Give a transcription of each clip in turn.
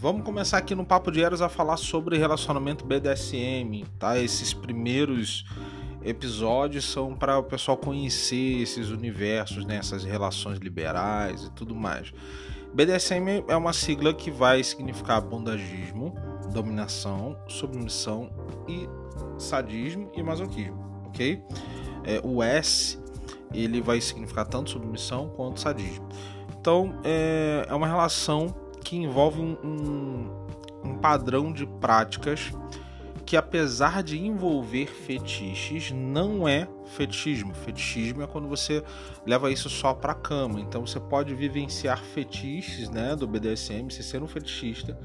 vamos começar aqui no Papo de Eros a falar sobre relacionamento BDSM, tá? Esses primeiros episódios são para o pessoal conhecer esses universos, né? essas relações liberais e tudo mais. BDSM é uma sigla que vai significar bondagismo, dominação, submissão e sadismo e masoquismo, ok? É, o S ele vai significar tanto submissão quanto sadismo. Então é, é uma relação que envolve um, um, um padrão de práticas que apesar de envolver fetiches, não é fetichismo. Fetichismo é quando você leva isso só para cama. Então você pode vivenciar fetiches, né, do BDSM, você ser um fetichista,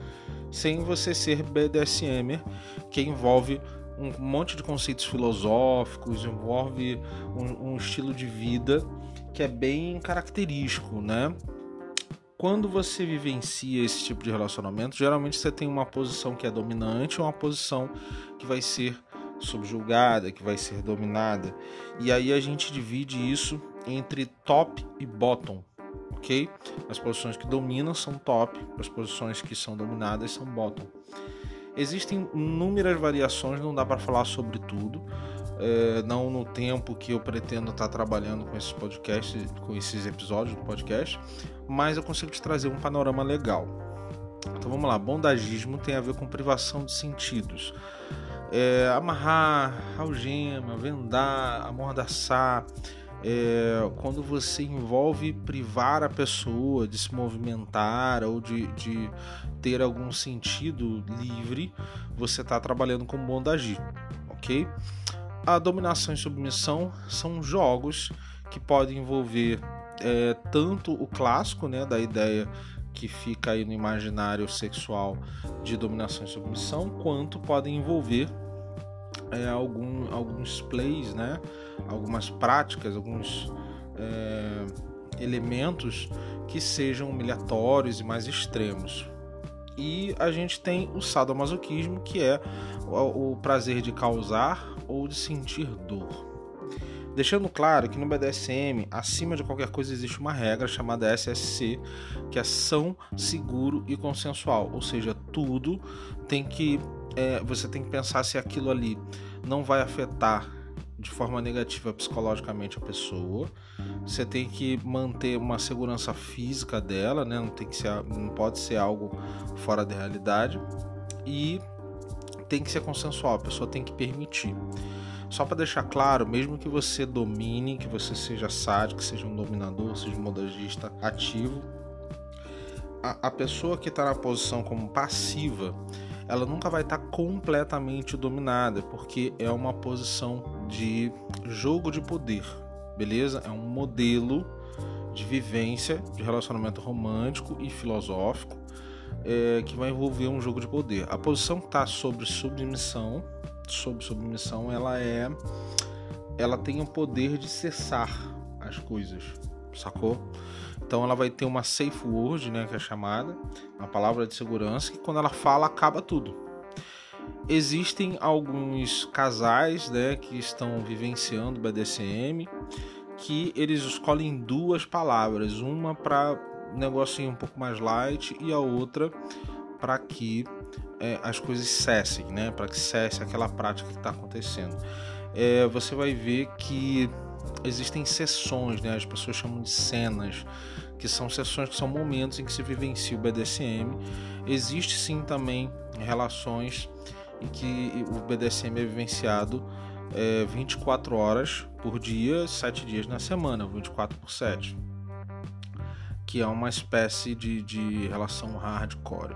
sem você ser BDSMer, que envolve um monte de conceitos filosóficos, envolve um, um estilo de vida que é bem característico, né? Quando você vivencia esse tipo de relacionamento, geralmente você tem uma posição que é dominante ou uma posição que vai ser subjugada, que vai ser dominada. E aí a gente divide isso entre top e bottom, ok? As posições que dominam são top, as posições que são dominadas são bottom. Existem inúmeras variações, não dá para falar sobre tudo, é, não no tempo que eu pretendo estar trabalhando com esses podcasts, com esses episódios do podcast, mas eu consigo te trazer um panorama legal. Então vamos lá, bondagismo tem a ver com privação de sentidos. É, amarrar, algema, vendar, amordaçar, é, quando você envolve privar a pessoa de se movimentar ou de, de ter algum sentido livre, você está trabalhando com bondagismo, ok? A dominação e submissão são jogos que podem envolver é, tanto o clássico, né, da ideia que fica aí no imaginário sexual de dominação e submissão, quanto podem envolver é, algum, alguns plays, né, algumas práticas, alguns é, elementos que sejam humilhatórios e mais extremos. E a gente tem o sadomasoquismo, que é o, o prazer de causar ou de sentir dor. Deixando claro que no BDSM, acima de qualquer coisa, existe uma regra chamada SSC, que é são, seguro e consensual. Ou seja, tudo tem que. É, você tem que pensar se aquilo ali não vai afetar de forma negativa psicologicamente a pessoa. Você tem que manter uma segurança física dela, né? Não tem que ser, não pode ser algo fora da realidade e tem que ser consensual. A pessoa tem que permitir. Só para deixar claro, mesmo que você domine, que você seja sádico, seja um dominador, seja um modagista ativo, a, a pessoa que está na posição como passiva, ela nunca vai estar tá completamente dominada, porque é uma posição de jogo de poder, beleza? É um modelo de vivência, de relacionamento romântico e filosófico é, que vai envolver um jogo de poder. A posição que está sobre submissão sob submissão, ela é ela tem o poder de cessar as coisas, sacou? Então ela vai ter uma safe word, né, que é chamada, uma palavra de segurança que quando ela fala acaba tudo. Existem alguns casais, né, que estão vivenciando BDSM, que eles escolhem duas palavras, uma para negocinho um pouco mais light e a outra para que é, as coisas cessem, né? Para que cesse aquela prática que está acontecendo. É, você vai ver que existem sessões, né? As pessoas chamam de cenas, que são sessões que são momentos em que se vivencia o BDSM. Existe sim também relações em que o BDSM é vivenciado é, 24 horas por dia, 7 dias na semana, 24 por 7 que é uma espécie de, de relação hardcore.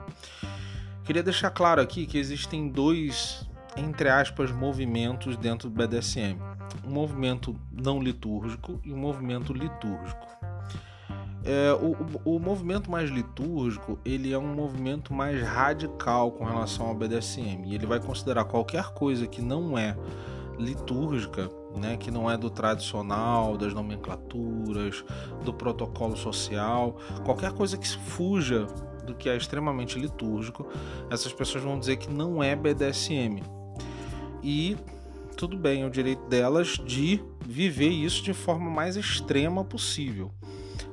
Queria deixar claro aqui que existem dois, entre aspas, movimentos dentro do BDSM: um movimento não litúrgico e um movimento litúrgico. É, o, o, movimento mais litúrgico ele é um movimento mais radical com relação ao BDSM e ele vai considerar qualquer coisa que não é litúrgica, né, que não é do tradicional, das nomenclaturas, do protocolo social, qualquer coisa que fuja do que é extremamente litúrgico, essas pessoas vão dizer que não é BDSM. E tudo bem, é o direito delas de viver isso de forma mais extrema possível.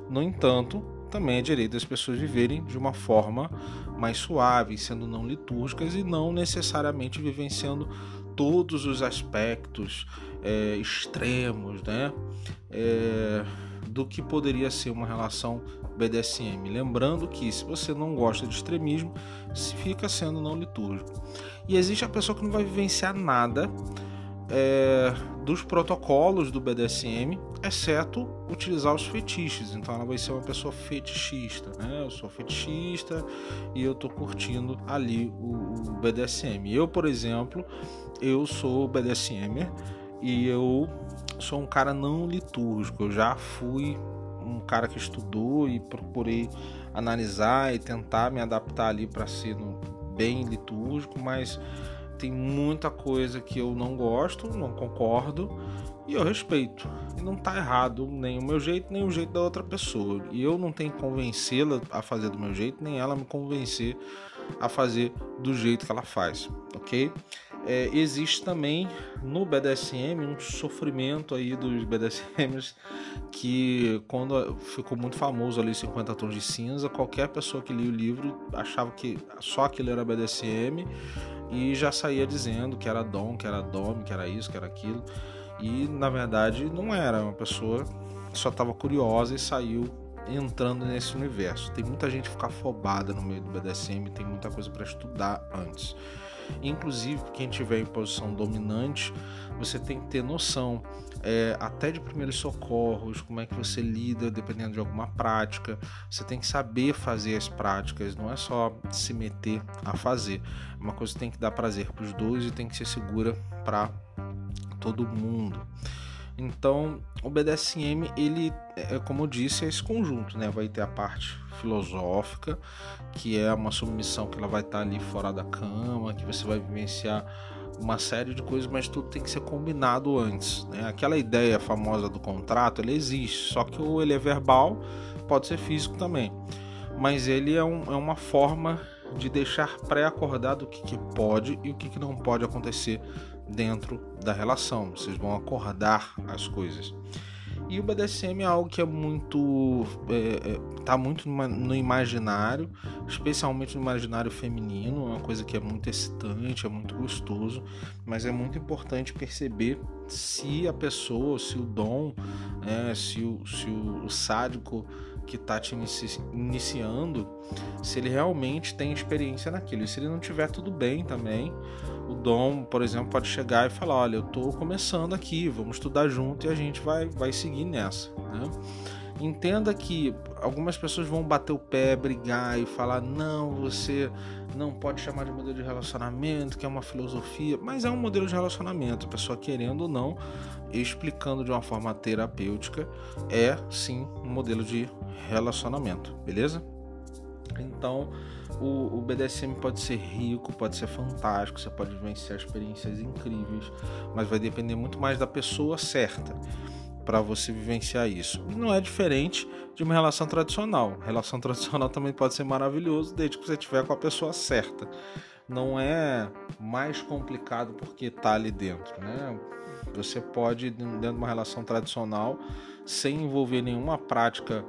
No entanto, também é direito das pessoas viverem de uma forma mais suave, sendo não litúrgicas e não necessariamente vivenciando todos os aspectos é, extremos, né? É, do que poderia ser uma relação BDSM. Lembrando que se você não gosta de extremismo, fica sendo não litúrgico. E existe a pessoa que não vai vivenciar nada é, dos protocolos do BDSM, exceto utilizar os fetiches. Então ela vai ser uma pessoa fetichista, né? Eu sou fetichista e eu tô curtindo ali o, o BDSM. Eu, por exemplo, eu sou BDSMer e eu sou um cara não litúrgico. Eu já fui um cara que estudou e procurei analisar e tentar me adaptar ali para ser bem litúrgico, mas tem muita coisa que eu não gosto, não concordo e eu respeito. E não tá errado nem o meu jeito, nem o jeito da outra pessoa. E eu não tenho que convencê-la a fazer do meu jeito, nem ela me convencer a fazer do jeito que ela faz, ok? É, existe também no BDSM um sofrimento aí dos BDSMs que quando ficou muito famoso ali 50 tons de cinza, qualquer pessoa que lia o livro achava que só aquilo era BDSM e já saía dizendo que era dom, que era dom, que era isso, que era aquilo. E na verdade não era, uma pessoa só estava curiosa e saiu entrando nesse universo. Tem muita gente ficar afobada no meio do BDSM, tem muita coisa para estudar antes. Inclusive, quem tiver em posição dominante, você tem que ter noção é, até de primeiros socorros, como é que você lida dependendo de alguma prática. Você tem que saber fazer as práticas, não é só se meter a fazer. É uma coisa que tem que dar prazer para os dois e tem que ser segura para todo mundo. Então, o BDSM, ele, é, como eu disse, é esse conjunto, né? Vai ter a parte filosófica, que é uma submissão que ela vai estar ali fora da cama, que você vai vivenciar uma série de coisas, mas tudo tem que ser combinado antes. Né? Aquela ideia famosa do contrato, ele existe, só que ele é verbal, pode ser físico também. Mas ele é, um, é uma forma de deixar pré-acordado o que, que, pode e o que, que não pode acontecer dentro da relação. Vocês vão acordar as coisas. E o BDSM é algo que é muito. É, é, tá muito no imaginário, especialmente no imaginário feminino, é uma coisa que é muito excitante, é muito gostoso, mas é muito importante perceber se a pessoa, se o dom, é, se, o, se o sádico que está te inici iniciando, se ele realmente tem experiência naquilo. E se ele não tiver tudo bem também, o Dom, por exemplo, pode chegar e falar: Olha, eu estou começando aqui, vamos estudar junto e a gente vai, vai seguir nessa. Né? Entenda que algumas pessoas vão bater o pé, brigar e falar: Não, você não pode chamar de modelo de relacionamento, que é uma filosofia, mas é um modelo de relacionamento. A pessoa querendo ou não, explicando de uma forma terapêutica, é sim um modelo de relacionamento, beleza? Então, o, o, BDSM pode ser rico, pode ser fantástico, você pode vivenciar experiências incríveis, mas vai depender muito mais da pessoa certa para você vivenciar isso. Não é diferente de uma relação tradicional. Relação tradicional também pode ser maravilhoso desde que você estiver com a pessoa certa. Não é mais complicado porque está ali dentro, né? Você pode dentro de uma relação tradicional sem envolver nenhuma prática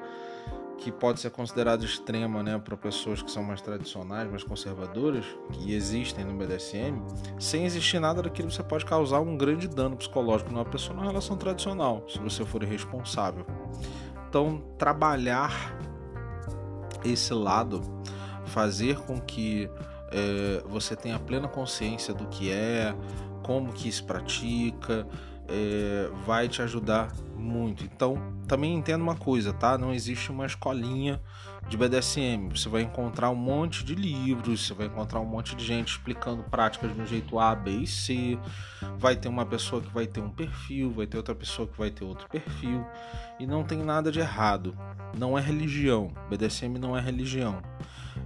que pode ser considerada extrema né, para pessoas que são mais tradicionais, mais conservadoras, que existem no BDSM, sem existir nada daquilo, você pode causar um grande dano psicológico numa pessoa numa relação tradicional, se você for irresponsável. Então, trabalhar esse lado, fazer com que é, você tenha plena consciência do que é, como que se pratica, é, vai te ajudar muito. Então, também entenda uma coisa, tá? Não existe uma escolinha de BDSM. Você vai encontrar um monte de livros, você vai encontrar um monte de gente explicando práticas no jeito A, B e C. Vai ter uma pessoa que vai ter um perfil, vai ter outra pessoa que vai ter outro perfil. E não tem nada de errado. Não é religião. BDSM não é religião.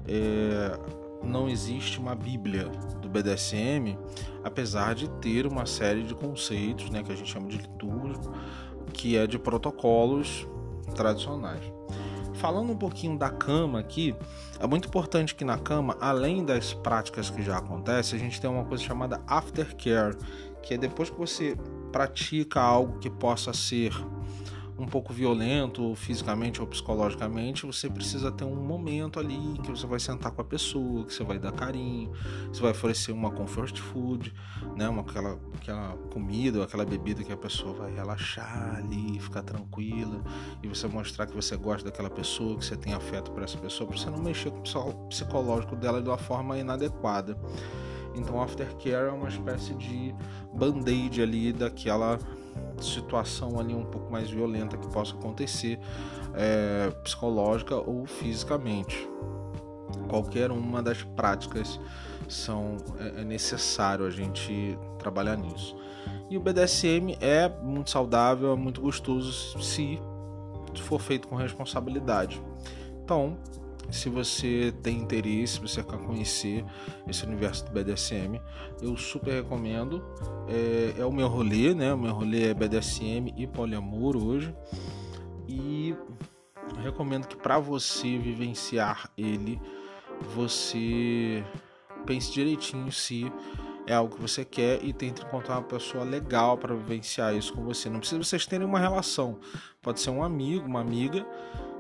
É não existe uma Bíblia do BDSM, apesar de ter uma série de conceitos, né, que a gente chama de litúrgico, que é de protocolos tradicionais. Falando um pouquinho da cama aqui, é muito importante que na cama, além das práticas que já acontecem, a gente tem uma coisa chamada aftercare, que é depois que você pratica algo que possa ser um pouco violento, fisicamente ou psicologicamente, você precisa ter um momento ali que você vai sentar com a pessoa, que você vai dar carinho, você vai oferecer uma comfort food, né, uma, aquela, aquela comida, aquela bebida que a pessoa vai relaxar ali, ficar tranquila, e você mostrar que você gosta daquela pessoa, que você tem afeto por essa pessoa, para você não mexer com o psicológico dela de uma forma inadequada. Então, aftercare é uma espécie de band-aid ali daquela situação ali um pouco mais violenta que possa acontecer é, psicológica ou fisicamente. Qualquer uma das práticas são é, é necessário a gente trabalhar nisso. E o BDSM é muito saudável, é muito gostoso se for feito com responsabilidade. Então, se você tem interesse, se você quer conhecer esse universo do BDSM, eu super recomendo. É, é o meu rolê, né? O meu rolê é BDSM e poliamor hoje. E recomendo que para você vivenciar ele, você pense direitinho se é algo que você quer e tente encontrar uma pessoa legal para vivenciar isso com você. Não precisa vocês terem uma relação, pode ser um amigo, uma amiga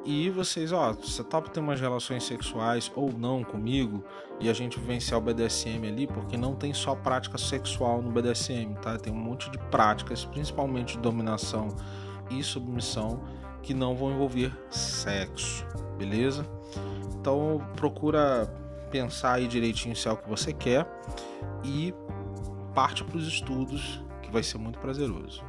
e vocês, ó, você topa ter umas relações sexuais ou não comigo e a gente vivenciar o BDSM ali, porque não tem só prática sexual no BDSM, tá? Tem um monte de práticas, principalmente de dominação e submissão, que não vão envolver sexo, beleza? Então procura pensar aí direitinho se é o que você quer e parte para os estudos, que vai ser muito prazeroso.